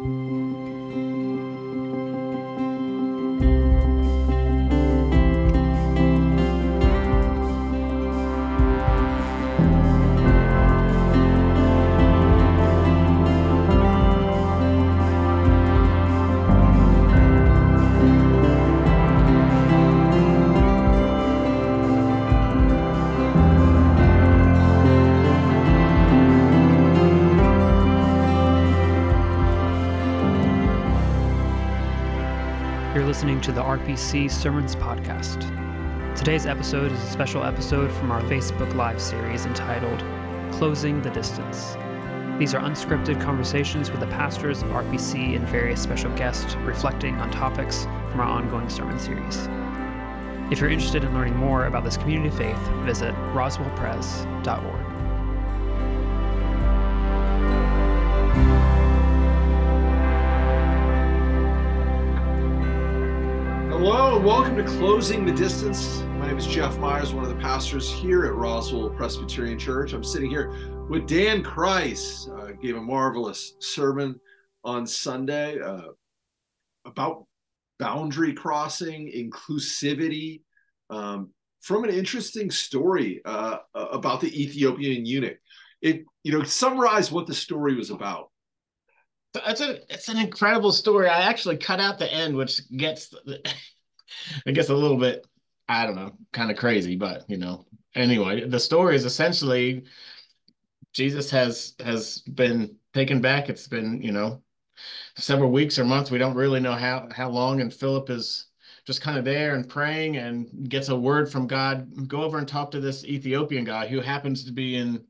listening to RPC Sermons Podcast. Today's episode is a special episode from our Facebook Live series entitled Closing the Distance. These are unscripted conversations with the pastors of RPC and various special guests reflecting on topics from our ongoing sermon series. If you're interested in learning more about this community of faith, visit roswellpres.org. Hello and welcome to Closing the Distance. My name is Jeff Meyers, one of the pastors here at Roswell Presbyterian Church. I'm sitting here with Dan Kreiss. Uh, gave a marvelous sermon on Sunday uh, about boundary crossing, inclusivity, um, from an interesting story uh, about the Ethiopian eunuch. It, you know, summarize what the story was about. It's a it's an incredible story. I actually cut out the end, which gets it gets a little bit I don't know, kind of crazy, but you know. Anyway, the story is essentially Jesus has has been taken back. It's been you know several weeks or months. We don't really know how how long, and Philip is just kind of there and praying and gets a word from God. Go over and talk to this Ethiopian guy who happens to be in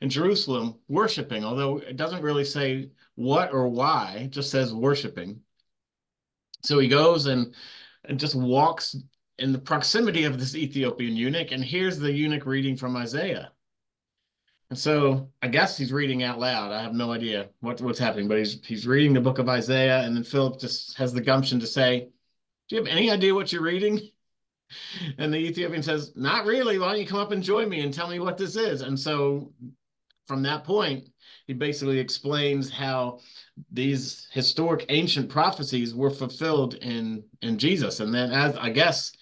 in Jerusalem worshiping, although it doesn't really say what or why, it just says worshiping. So he goes and and just walks in the proximity of this Ethiopian eunuch and here's the eunuch reading from Isaiah. And so I guess he's reading out loud. I have no idea what, what's happening, but he's he's reading the book of Isaiah, and then Philip just has the gumption to say, Do you have any idea what you're reading? And the Ethiopian says, Not really. Why don't you come up and join me and tell me what this is? And so from that point, he basically explains how these historic ancient prophecies were fulfilled in in Jesus. And then as I guess,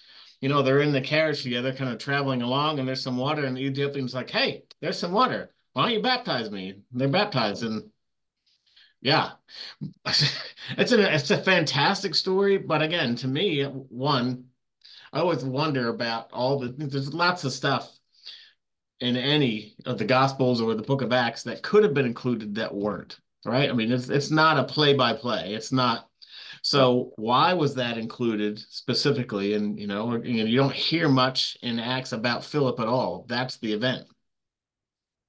you know, they're in the carriage together, kind of traveling along, and there's some water, and the Ethiopian's like, Hey, there's some water. Why don't you baptize me? And they're baptized. And yeah, it's a it's a fantastic story. But again, to me, one, I always wonder about all the there's lots of stuff in any of the gospels or the book of acts that could have been included that weren't right? I mean it's it's not a play by play it's not so why was that included specifically? And you know you, don't hear much in acts about philip at all. That's the event.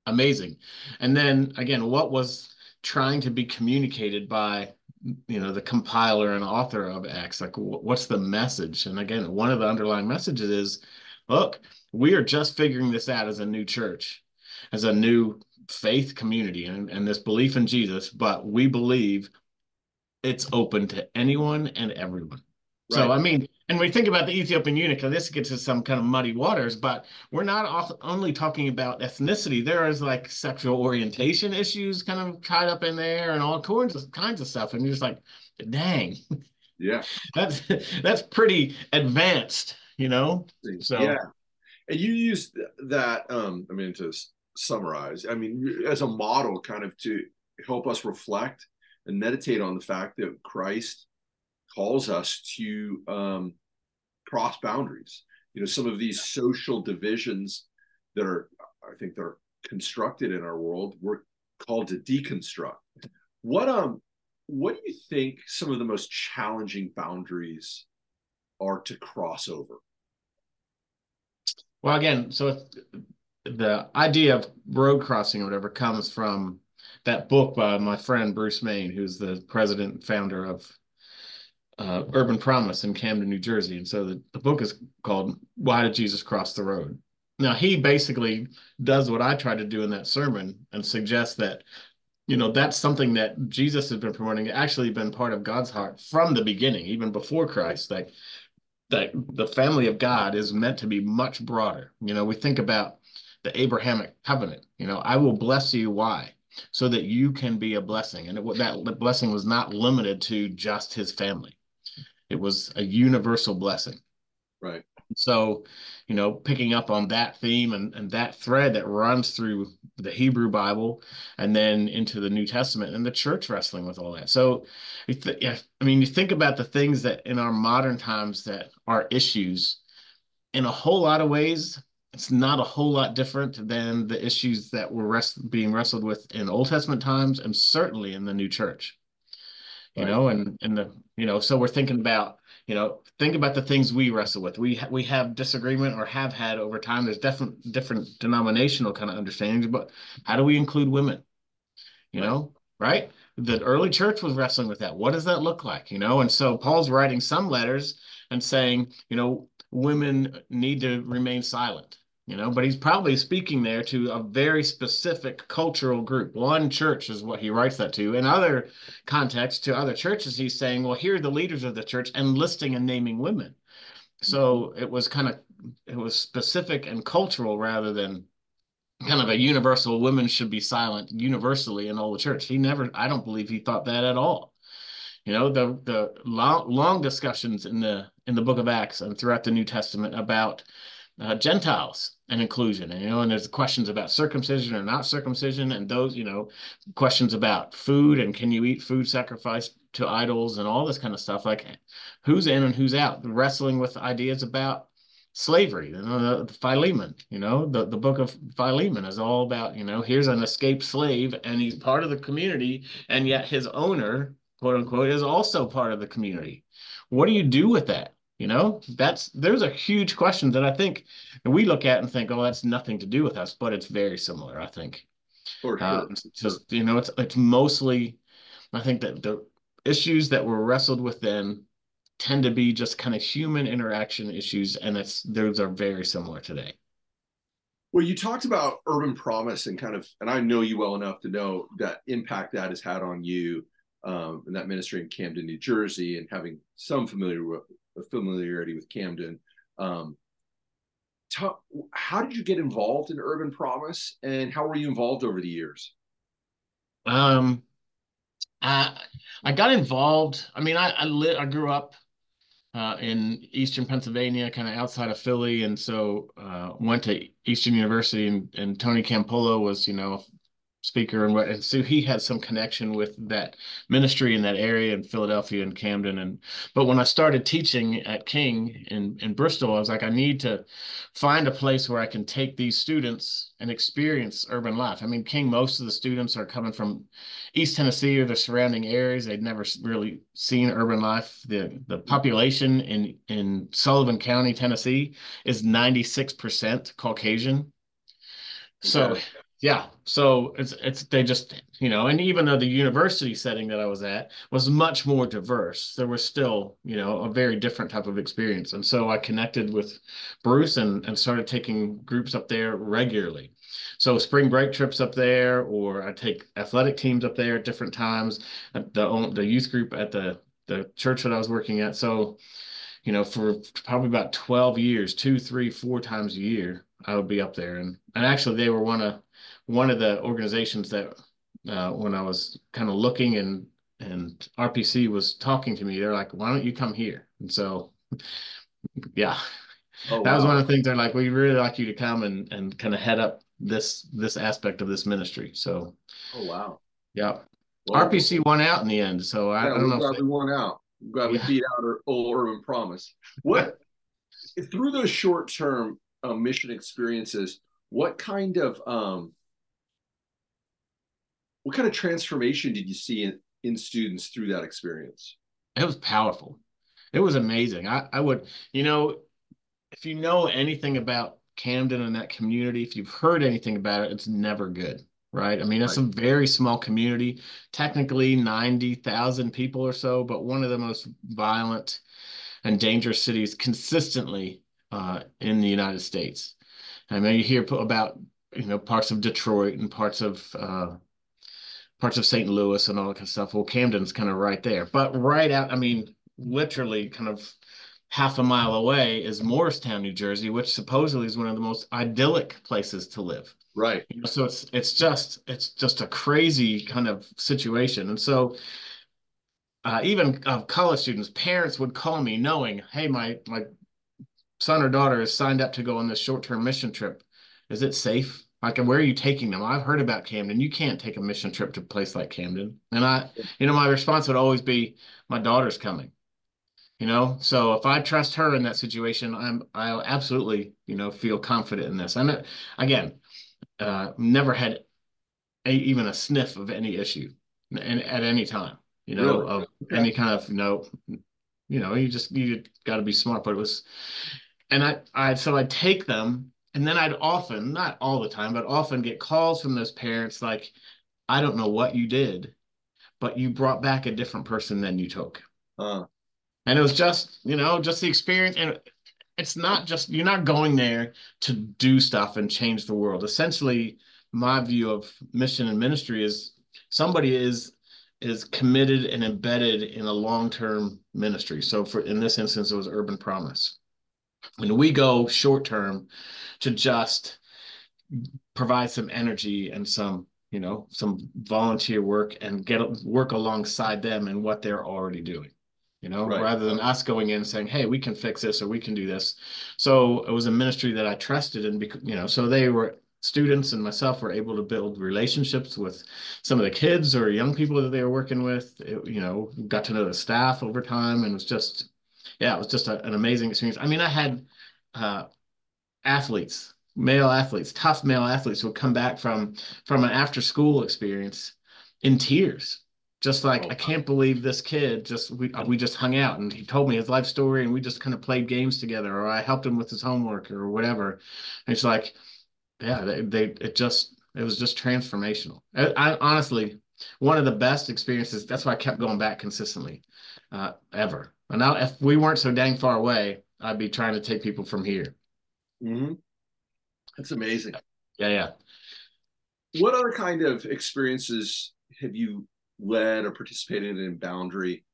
Amazing. And then again what was trying to be communicated by you know the compiler and author of acts? Like what's the message? And again one of the underlying messages is look we are just figuring this out as a new church, as a new faith community and, and this belief in Jesus, but we believe it's open to anyone and everyone. Right. So, I mean, and we think about the Ethiopian eunuch, and this gets to some kind of muddy waters, but we're not only talking about ethnicity. There is like sexual orientation issues kind of tied up in there and all kinds of, kinds of stuff. And you're just like, dang. Yeah. that's that's pretty advanced, you know? So yeah and you use that um i mean to summarize i mean as a model kind of to help us reflect and meditate on the fact that christ calls us to um cross boundaries. You know some of these social divisions that are i think they're constructed in our world we're called to deconstruct. What um what do you think some of the most challenging boundaries are to cross over well, again, so the idea of road crossing or whatever comes from that book by my friend Bruce Main, who's the president and founder of uh, Urban Promise in Camden, New Jersey. And so the, the book is called Why Did Jesus Cross the Road? Now, he basically does what I tried to do in that sermon and suggests that, you know, that's something that Jesus has been promoting, actually been part of God's heart from the beginning, even before Christ. Like that the family of God is meant to be much broader. You know, we think about the Abrahamic covenant. You know, I will bless you. Why? so that you can be a blessing. And it, that blessing was not limited to just his family. It was a universal blessing. Right. So, you know, picking up on that theme and, and that thread that runs through the Hebrew Bible and then into the New Testament and the church wrestling with all that. So, yeah, I mean, you think about the things that in our modern times that are issues in a whole lot of ways, it's not a whole lot different than the issues that were rest, being wrestled with in Old Testament times and certainly in the new church. You right. know, and and the you know, so we're thinking about you know think about the things we wrestle with. We ha- we have disagreement or have had over time. There's different different denominational kind of understandings but how do we include women? You know right? The early church was wrestling with that. What does that look like? You know and so paul's writing some letters and saying you know women need to remain silent you know but he's probably speaking there to a very specific cultural group. One church is what he writes that to. In other contexts to other churches he's saying well here are the leaders of the church and listing and naming women. So mm-hmm. it was kind of it was specific and cultural rather than kind of a universal women should be silent universally in all the church. He never i don't believe he thought that at all. You know the the long, long discussions in the in the book of acts and throughout the new testament about uh, Gentiles and inclusion. And, you know, and there's questions about circumcision or not circumcision, and those, you know, questions about food and can you eat food sacrificed to idols and all this kind of stuff. Like who's in and who's out, wrestling with ideas about slavery. You know, the Philemon, you know, the, the book of Philemon is all about, you know, here's an escaped slave and he's part of the community, and yet his owner, quote unquote, is also part of the community. What do you do with that? You know, that's there's a huge question that I think we look at and think, oh, that's nothing to do with us, but it's very similar. I think. For sure. Uh, just you know, it's it's mostly, I think that the issues that were wrestled with then tend to be just kind of human interaction issues, and it's those are very similar today. Well, you talked about urban promise and kind of, and I know you well enough to know that impact that has had on you um, in that ministry in Camden, New Jersey, and having some familiar familiarity with Camden. Um, t- how did you get involved in Urban Promise, and how were you involved over the years? Um, I I got involved. I mean, I I, lit, I grew up uh, in Eastern Pennsylvania, kind of outside of Philly, and so uh, went to Eastern University, and, and Tony Campolo was, you know, speaker and what and so he had some connection with that ministry in that area in Philadelphia and Camden and but when I started teaching at King in in Bristol I was like I need to find a place where I can take these students and experience urban life. I mean King most of the students are coming from East Tennessee or the surrounding areas they'd never really seen urban life. The the population in in Sullivan County Tennessee is 96% Caucasian. So yeah so it's it's they just you know and even though the university setting that i was at was much more diverse there was still you know a very different type of experience. And so i connected with bruce and and started taking groups up there regularly. So spring break trips up there or i take athletic teams up there at different times the the youth group at the the church that i was working at. So you know for probably about 12 years two three four times a year i would be up there. And and actually they were one of one of the organizations that uh, when I was kind of looking and and RPC was talking to me, they're like, "Why don't you come here?" And so, yeah, oh, that wow. was one of the things they're like, "We really like you to come and and kind of head up this this aspect of this ministry." So, oh wow, yeah, well, RPC won out in the end. So I, yeah, I don't know. Glad we won out. I'm glad yeah. we beat out our old Urban Promise. What through those short term uh, mission experiences? What kind of um, what kind of transformation did you see in, in students through that experience? It was powerful. It was amazing. I, I would, you know, if you know anything about Camden and that community, if you've heard anything about it, it's never good, right? I mean, it's right. a very small community, technically 90,000 people or so, but one of the most violent and dangerous cities consistently uh, in the United States. I mean, you hear about, you know, parts of Detroit and parts of uh, parts of St. Louis and all that kind of stuff. Well, Camden's kind of right there, but right out, I mean, literally kind of half a mile away is Morristown, New Jersey, which supposedly is one of the most idyllic places to live. Right. You know, so it's it's just it's just a crazy kind of situation. And so uh, even of college students, parents would call me knowing, hey, my my son or daughter is signed up to go on this short-term mission trip. Is it safe? Like, where are you taking them? I've heard about Camden. You can't take a mission trip to a place like Camden. And I, you know, my response would always be, my daughter's coming. You know, so if I trust her in that situation, I'm i'll absolutely, you know, feel confident in this. And again, uh, never had a, even a sniff of any issue and at any time, you know, really? of yeah. any kind of, you know, you know, you just you got to be smart. But it was, and I, I, so I take them, and then I'd often, not all the time, but often get calls from those parents like, I don't know what you did, but you brought back a different person than you took. Uh. And it was just, you know, just the experience. And it's not just, you're not going there to do stuff and change the world. Essentially, my view of mission and ministry is somebody is is committed and embedded in a long-term ministry. So for in this instance, it was Urban Promise. When we go short term to just provide some energy and some, you know, some volunteer work and get work alongside them and what they're already doing you know, right. rather than us going in and saying, "Hey, we can fix this or we can do this." So it was a ministry that I trusted, and you know, so they were students and myself were able to build relationships with some of the kids or young people that they were working with. It, you know, got to know the staff over time, and it was just, yeah, it was just a, an amazing experience. I mean, I had uh, athletes, male athletes, tough male athletes, who would come back from from an after school experience in tears just like oh, I can't believe this kid just we we just hung out and he told me his life story and we just kind of played games together or I helped him with his homework or whatever. And it's like, yeah, they, they it just it was just transformational. I, I, honestly one of the best experiences. That's why I kept going back consistently, uh, ever. And now if we weren't so dang far away, I'd be trying to take people from here. Mm-hmm. That's amazing. Yeah, yeah. What other kind of experiences have you led or participated in boundary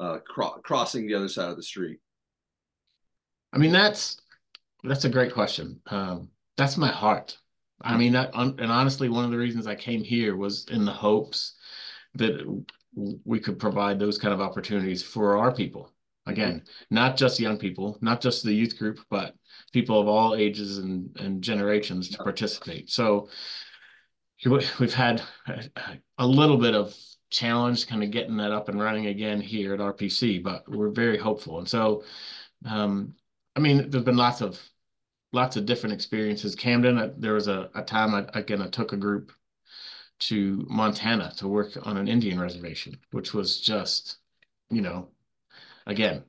uh, cro- crossing the other side of the street? I mean, that's that's a great question. Um, that's my heart. I mean, that, and honestly, one of the reasons I came here was in the hopes that we could provide those kind of opportunities for our people. Again, not just young people, not just the youth group, but people of all ages and, and generations to participate. So we've had a little bit of challenge kind of getting that up and running again here at RPC, but we're very hopeful. And so, um, I mean, there's been lots of lots of different experiences. Camden, uh, there was a, a time I, again, I took a group to Montana to work on an Indian reservation, which was just, you know, again,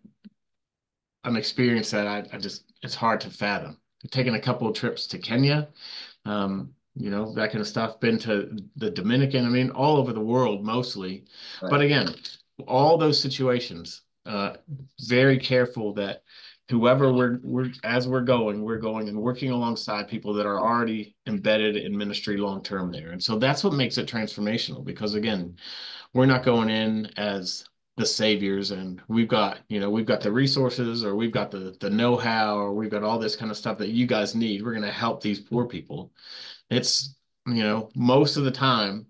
an experience that I, I just, it's hard to fathom. I've taken a couple of trips to Kenya, um, you know, that kind of stuff. Been to the Dominican, I mean, all over the world mostly. Right. But again, all those situations, uh, very careful that whoever we're we're as we're going, we're going and working alongside people that are already embedded in ministry long term there. And so that's what makes it transformational because again, we're not going in as the saviors and we've got you know we've got the resources or we've got the the know-how or we've got all this kind of stuff that you guys need. We're going to help these poor people. It's you know most of the time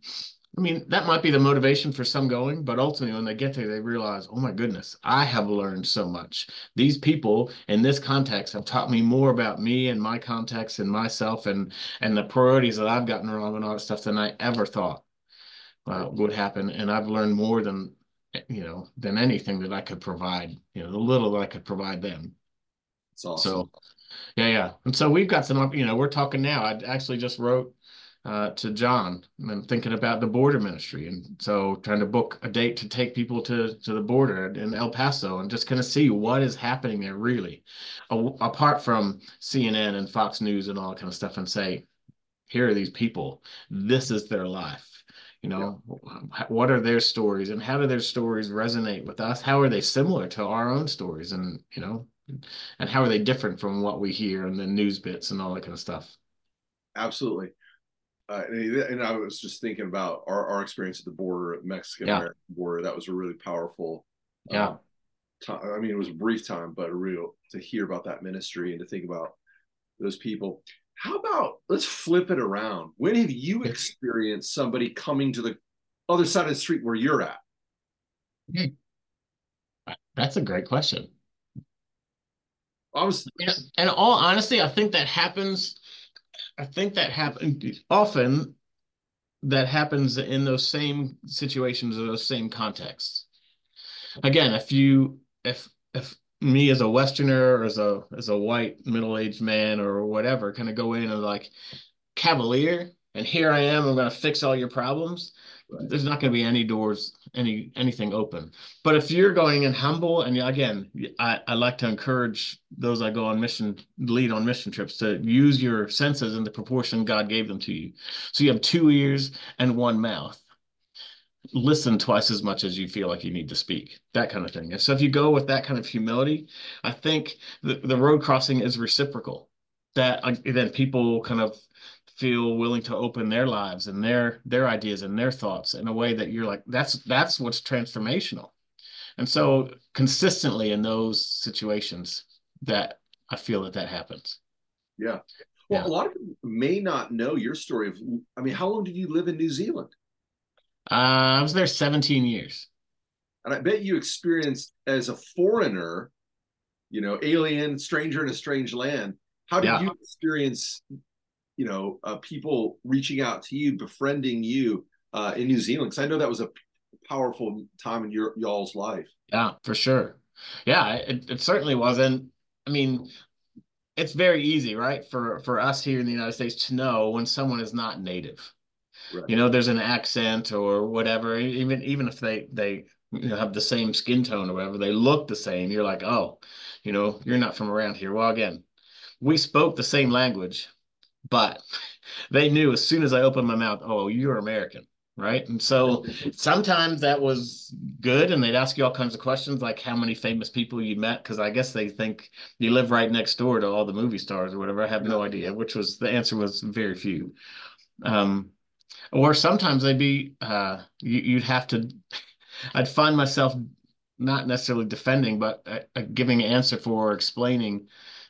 i mean that might be the motivation for some going but ultimately when they get there they realize oh my goodness i have learned so much. These people in this context have taught me more about me and my context and myself and and the priorities that i've gotten wrong and all that stuff than i ever thought uh, would happen. And i've learned more than you know than anything that i could provide you know the little that i could provide them awesome. so yeah, yeah. And so we've got some, you know, we're talking now. I actually just wrote uh, to John and thinking about the border ministry. And so trying to book a date to take people to, to the border in El Paso and just kind of see what is happening there really, a, apart from CNN and Fox News and all that kind of stuff and say, here are these people. This is their life. You know, yeah. what are their stories and how do their stories resonate with us? How are they similar to our own stories? And, you know, and how are they different from what we hear and the news bits and all that kind of stuff absolutely uh, and, and, i was just thinking about our, our experience at the border at mexican american yeah. border that was a really powerful yeah um, time. i mean it was a brief time but real to hear about that ministry and to think about those people How about let's flip it around? When have you experienced somebody coming to the other side of the street where you're at? Hmm. Uh, that's a great question. I was, And in all honesty, I think that happens. I think that happen often. That happens in those same situations or those same contexts. Again, if you if if me as a Westerner or as a as a white middle-aged man or whatever kind of go in and like cavalier and here I am, I'm gonna fix all your problems. Right. There's not gonna be any doors, any anything open. But if you're going in humble, and again, I, I like to encourage those I go on mission, lead on mission trips to use your senses in the proportion God gave them to you. So you have two ears and one mouth listen twice as much as you feel like you need to speak, that kind of thing. And so if you go with that kind of humility, I think the, the road crossing is reciprocal. That uh, then people kind of feel willing to open their lives and their their ideas and their thoughts in a way that you're like that's that's what's transformational. And so consistently in those situations that I feel that that happens. yeah. Well, Yeah. a lot of people may not know your story of, I mean, how long did you live in New Zealand? Uh, I was there 17 years. And I bet you experienced as a foreigner, you know, alien, stranger in a strange land. How did Yeah. you experience, you know, uh, people reaching out to you, befriending you uh, in New Zealand? Because I know that was a powerful time in your y'all's life. Yeah, for sure. Yeah, it, it certainly wasn't. I mean, it's very easy, right, for for us here in the United States to know when someone is not native. Right. You know, there's an accent or whatever. Even even if they they you know have the same skin tone or whatever, they look the same. You're like, oh, you know, you're not from around here. Well, again, we spoke the same language, but they knew as soon as I opened my mouth, oh, you're American, right? And so sometimes that was good, and they'd ask you all kinds of questions like how many famous people you met, because I guess they think you live right next door to all the movie stars or whatever. I have no idea, which was the answer was very few. Um, or sometimes they'd be uh, you, you'd have to. I'd find myself not necessarily defending, but uh, uh, giving an answer for or explaining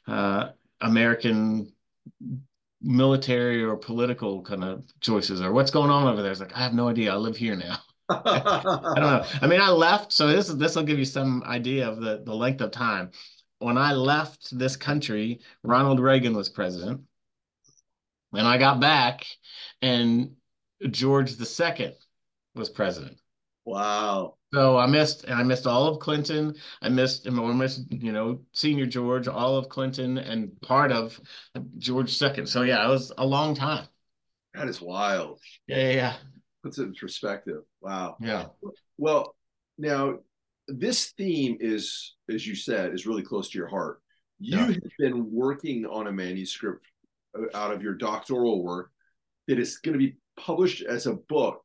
uh, American military or political kind of choices or what's going on over there. It's like I have no idea. I live here now. I don't know. I mean, I left, so this this will give you some idea of the the length of time. When I left this country, Ronald Reagan was president, and I got back, and George II was president. wow. So I missed, and I missed all of Clinton. I missed, and I missed, you know, senior George, all of Clinton, and part of George II. So yeah, it was a long time. That is wild. Yeah, yeah, Puts it in perspective. Wow. yeah. Well, now this theme is, as you said, is really close to your heart. You Yeah. have been working on a manuscript uh, out of your doctoral work that is going to be published as a book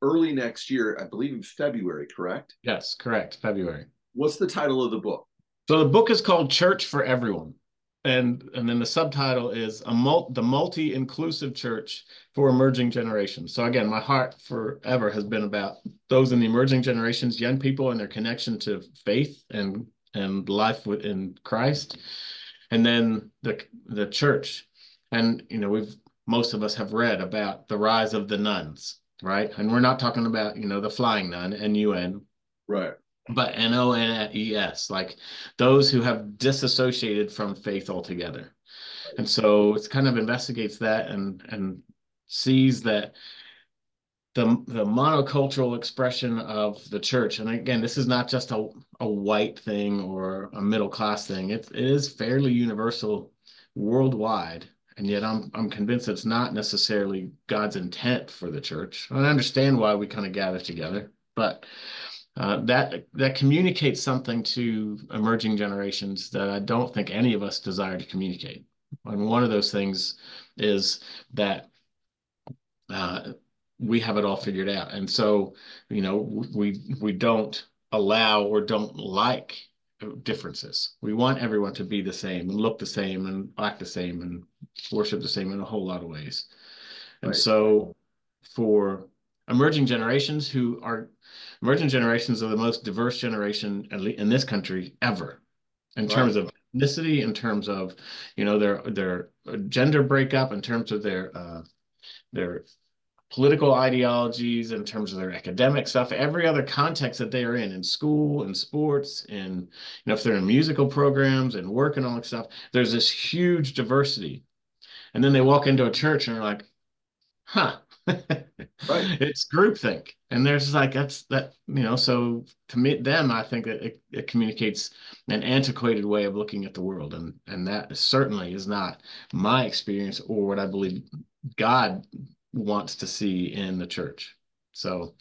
early next year, I believe in February, correct? Yes, correct. February. What's the title of the book? So the book is called Church for Everyone. And and then the subtitle is a mul- the multi-inclusive church for emerging generations. So again, my heart forever has been about those in the emerging generations, young people and their connection to faith and and life within Christ. And then the the church. And you know, we've most of us have read about the rise of the nuns, right? And we're not talking about, you know, the flying nun, N-U-N, Right. but N-O-N-E-S, like those who have disassociated from faith altogether. And so it kind of investigates that and and sees that the the monocultural expression of the church, and again, this is not just a, a white thing or a middle class thing. It, it is fairly universal worldwide. And yet I'm I'm convinced it's not necessarily God's intent for the church. I understand why we kind of gather together, but uh, that that communicates something to emerging generations that I don't think any of us desire to communicate. And one of those things is that uh, we have it all figured out, and so you know we we don't allow or don't like differences. We want everyone to be the same and look the same and act the same and worship the same in a whole lot of ways. And Right. so for emerging generations who are emerging generations are the most diverse generation at least in this country ever in Right. terms of ethnicity, in terms of, you know, their their gender breakup, in terms of their uh, their political ideologies, in terms of their academic stuff, every other context that they are in, in school, in sports, in you know, if they're in musical programs and work and all that stuff, there's this huge diversity. And then they walk into a church and they're like, huh. Right. It's groupthink. And there's like that's that, you know, so to me them, I think that it, it communicates an antiquated way of looking at the world. And and that certainly is not my experience or what I believe God wants to see in the church. So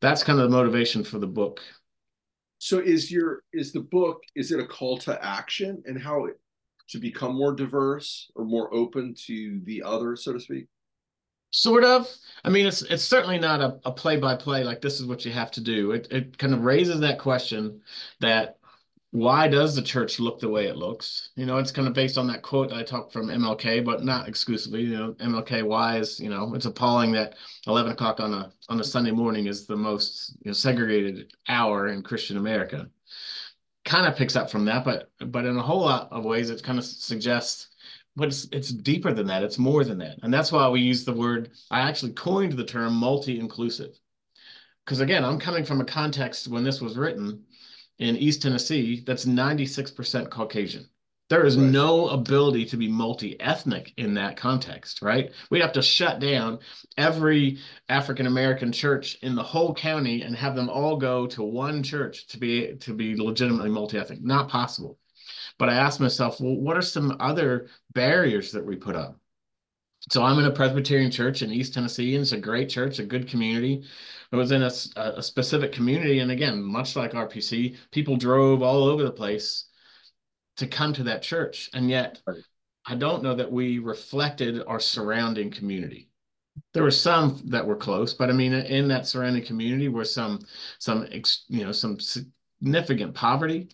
that's kind of the motivation for the book. So is your is the book is it a call to action and how to become more diverse or more open to the other, so to speak? Sort of. I mean, it's it's certainly not a, a play by play like this is what you have to do. It it kind of raises that question that why does the church look the way it looks? You know, it's kind of based on that quote I talked from MLK, but not exclusively. You know, MLK why is you know it's appalling that eleven o'clock on a on a Sunday morning is the most you know, segregated hour in Christian America. Kind of picks up from that, but but in a whole lot of ways, it kind of suggests but it's it's deeper than that. It's more than that, and that's why we use the word. I actually coined the term multi-inclusive, because again, I'm coming from a context when this was written in East Tennessee that's 96% Caucasian. There is right. no ability to be multi-ethnic in that context, right? We'd have to shut down every African American church in the whole county and have them all go to one church to be to be legitimately multi-ethnic. Not possible. But I asked myself, well, what are some other barriers that we put up? So I'm in a Presbyterian church in East Tennessee, and it's a great church, a good community. It was in a, a specific community, and again, much like RPC, people drove all over the place to come to that church, and yet right. I don't know that we reflected our surrounding community. There were some that were close, but I mean, in that surrounding community were some, some, you know, some significant poverty.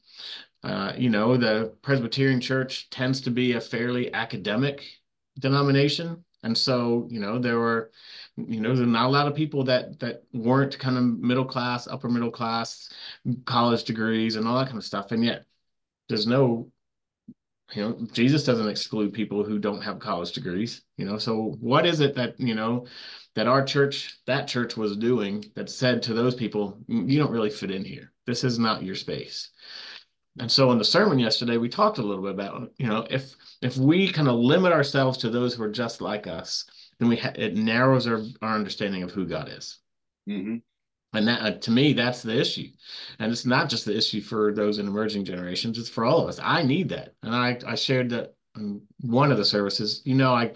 Uh, you know, the Presbyterian Church tends to be a fairly academic denomination. And so, you know, there were, you know, there's not a lot of people that that weren't kind of middle class, upper middle class, college degrees and all that kind of stuff. And yet there's no, you know, Jesus doesn't exclude people who don't have college degrees, you know. So what is it that, you know, that our church, that church was doing that said to those people, you don't really fit in here. This is not your space. And so in the sermon yesterday, we talked a little bit about, you know, if if we kind of limit ourselves to those who are just like us, then we ha- it narrows our, our understanding of who God is. Mm-hmm. And that, uh, to me, that's the issue. And it's not just the issue for those in emerging generations; it's for all of us. I need that, and I I shared that in one of the services. You know, I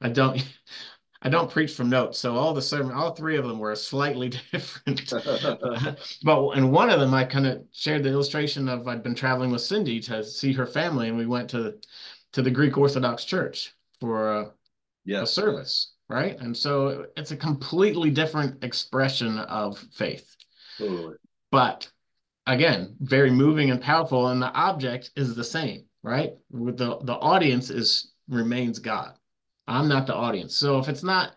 I don't I don't preach from notes, so all the sermon, all three of them were slightly different. but in one of them, I kind of shared the illustration of I'd been traveling with Cindy to see her family, and we went to to the Greek Orthodox Church for a, yes. a service, right? And so it's a completely different expression of faith. Totally. But again, very moving and powerful, and the object is the same, right? With the the audience is remains God. I'm not the audience. So if it's not,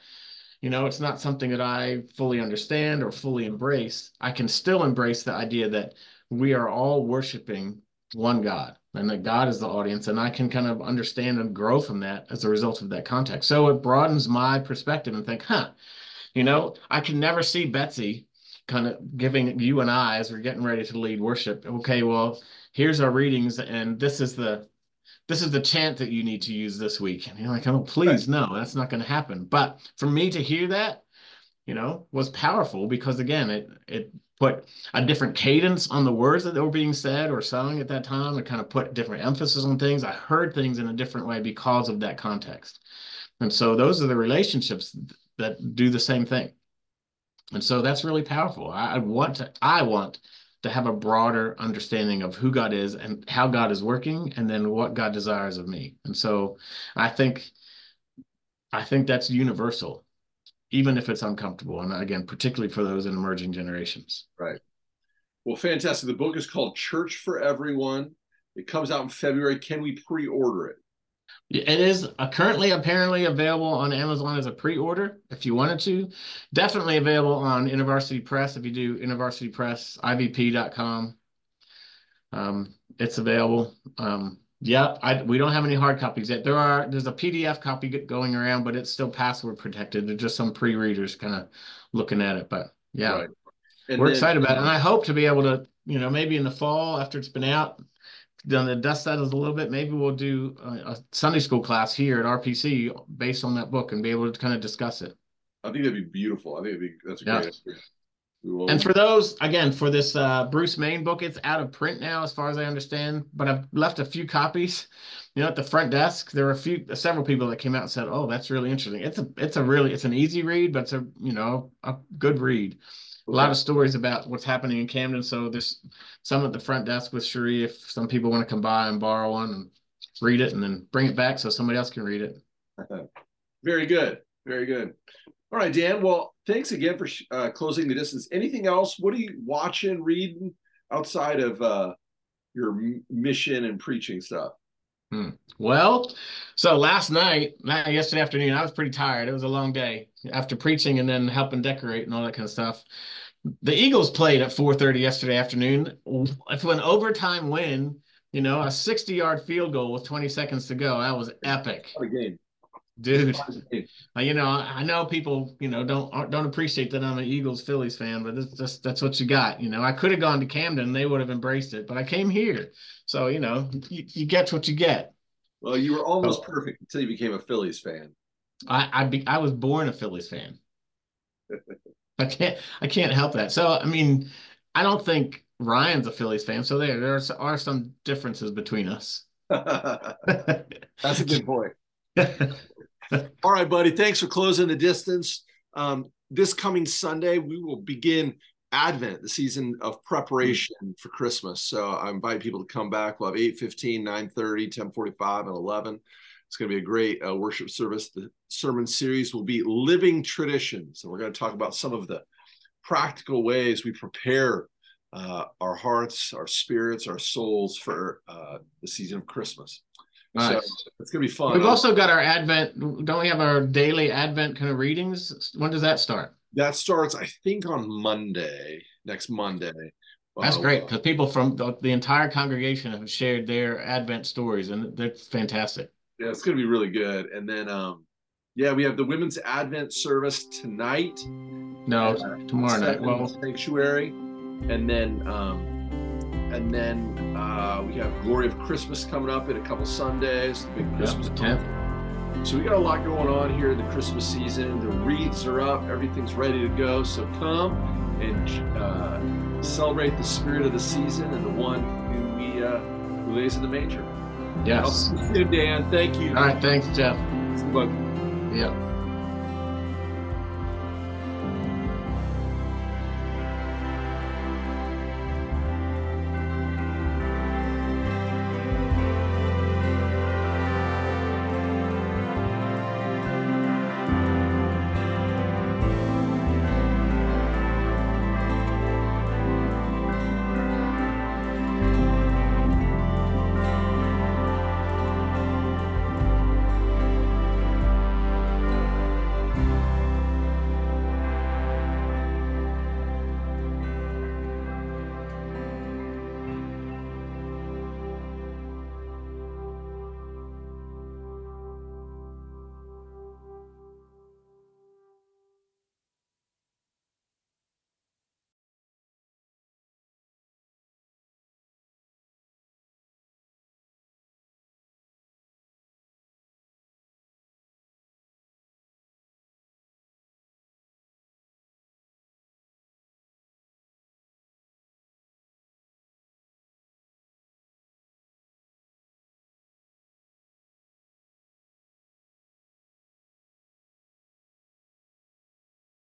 you know, it's not something that I fully understand or fully embrace, I can still embrace the idea that we are all worshiping one God and that God is the audience. And I can kind of understand and grow from that as a result of that context. So it broadens my perspective and think, huh, you know, I can never see Betsy kind of giving you and I as we're getting ready to lead worship. Okay, well, here's our readings, and this is the this is the chant that you need to use this week. And you're like, oh, please, no, that's not going to happen. But for me to hear that, you know, was powerful because again, it it put a different cadence on the words that were being said or sung at that time. It kind of put different emphasis on things. I heard things in a different way because of that context. And so those are the relationships that do the same thing. And so that's really powerful. I, I want to, I want to have a broader understanding of who God is and how God is working, and then what God desires of me. And so I think I think that's universal, even if it's uncomfortable. And again, particularly for those in emerging generations. Right. Well, fantastic. The book is called Church for Everyone. It comes out in February. Can we pre-order it? It is currently apparently available on Amazon as a pre-order if you wanted to. Definitely available on InterVarsity Press if you do InterVarsity Press, IVP.com. Um, it's available. Um, Yep, I, we don't have any hard copies yet. There are, there's a PDF copy going around, but it's still password protected. There's just some pre-readers kind of looking at it, but yeah, Right. We're then, excited about it. And I hope to be able to, you know, maybe in the fall after it's been out, done the dust settles a little bit, maybe we'll do a, a Sunday school class here at RPC based on that book and be able to kind of discuss it. I think that'd be beautiful. I think it'd be that's a Yeah. great idea. And for those, again, for this uh, Bruce Main book, it's out of print now, as far as I understand. But I've left a few copies. You know, at the front desk, there were a few, several people that came out and said, "Oh, that's really interesting." It's a, it's a really, it's an easy read, but it's a, you know, a good read. A lot of stories about what's happening in Camden. So there's some at the front desk with Cherie. If some people want to come by and borrow one and read it, and then bring it back so somebody else can read it. Very good. Very good. All right, Dan. Well, thanks again for uh, closing the distance. Anything else? What are you watching, reading outside of uh, your mission and preaching stuff? Hmm. Well, so last night, yesterday afternoon, I was pretty tired. It was a long day after preaching and then helping decorate and all that kind of stuff. The Eagles played at 4:30 yesterday afternoon. If an overtime win, you know, a 60-yard field goal with 20 seconds to go, that was epic, What a game. Dude. What a game. Uh, You know, I know people, you know, don't don't appreciate that I'm an Eagles Phillies fan, but it's just that's what you got. You know, I could have gone to Camden, they would have embraced it, but I came here, so you know, you, you get what you get. Well, you were almost Oh. perfect until you became a Phillies fan. I I, be, I was born a Phillies fan. I can't I can't help that. So I mean, I don't think Ryan's a Phillies fan. So there there are some differences between us. That's a good point. All right, buddy. Thanks for closing the distance. Um, this coming Sunday, we will begin Advent, the season of preparation for Christmas. So I invite people to come back. We'll have 8 15, 9 30, 10 45, and 11. It's going to be a great uh, worship service. The sermon series will be Living Traditions. And we're going to talk about some of the practical ways we prepare uh, our hearts, our spirits, our souls for uh, the season of Christmas. Nice. So it's going to be fun. We've also got our Advent. Don't we have our daily Advent kind of readings? When does that start? That starts, I think, on Monday, next Monday. That's Uh, great because people from the, the entire congregation have shared their Advent stories, and they're fantastic. Yeah, it's going to be really good. And then, um, yeah, we have the women's Advent service tonight. No, uh, tomorrow night. Well, sanctuary, and then, um, and then uh, we have Glory of Christmas coming up in a couple Sundays. The big Christmas the 10th. So we got a lot going on here in the Christmas season. The wreaths are up, everything's ready to go. So come and uh, celebrate the spirit of the season and the one who we uh, who lays in the manger. Yes. I'll see you, Dan. Thank you. All right. Thanks, Jeff. Yeah.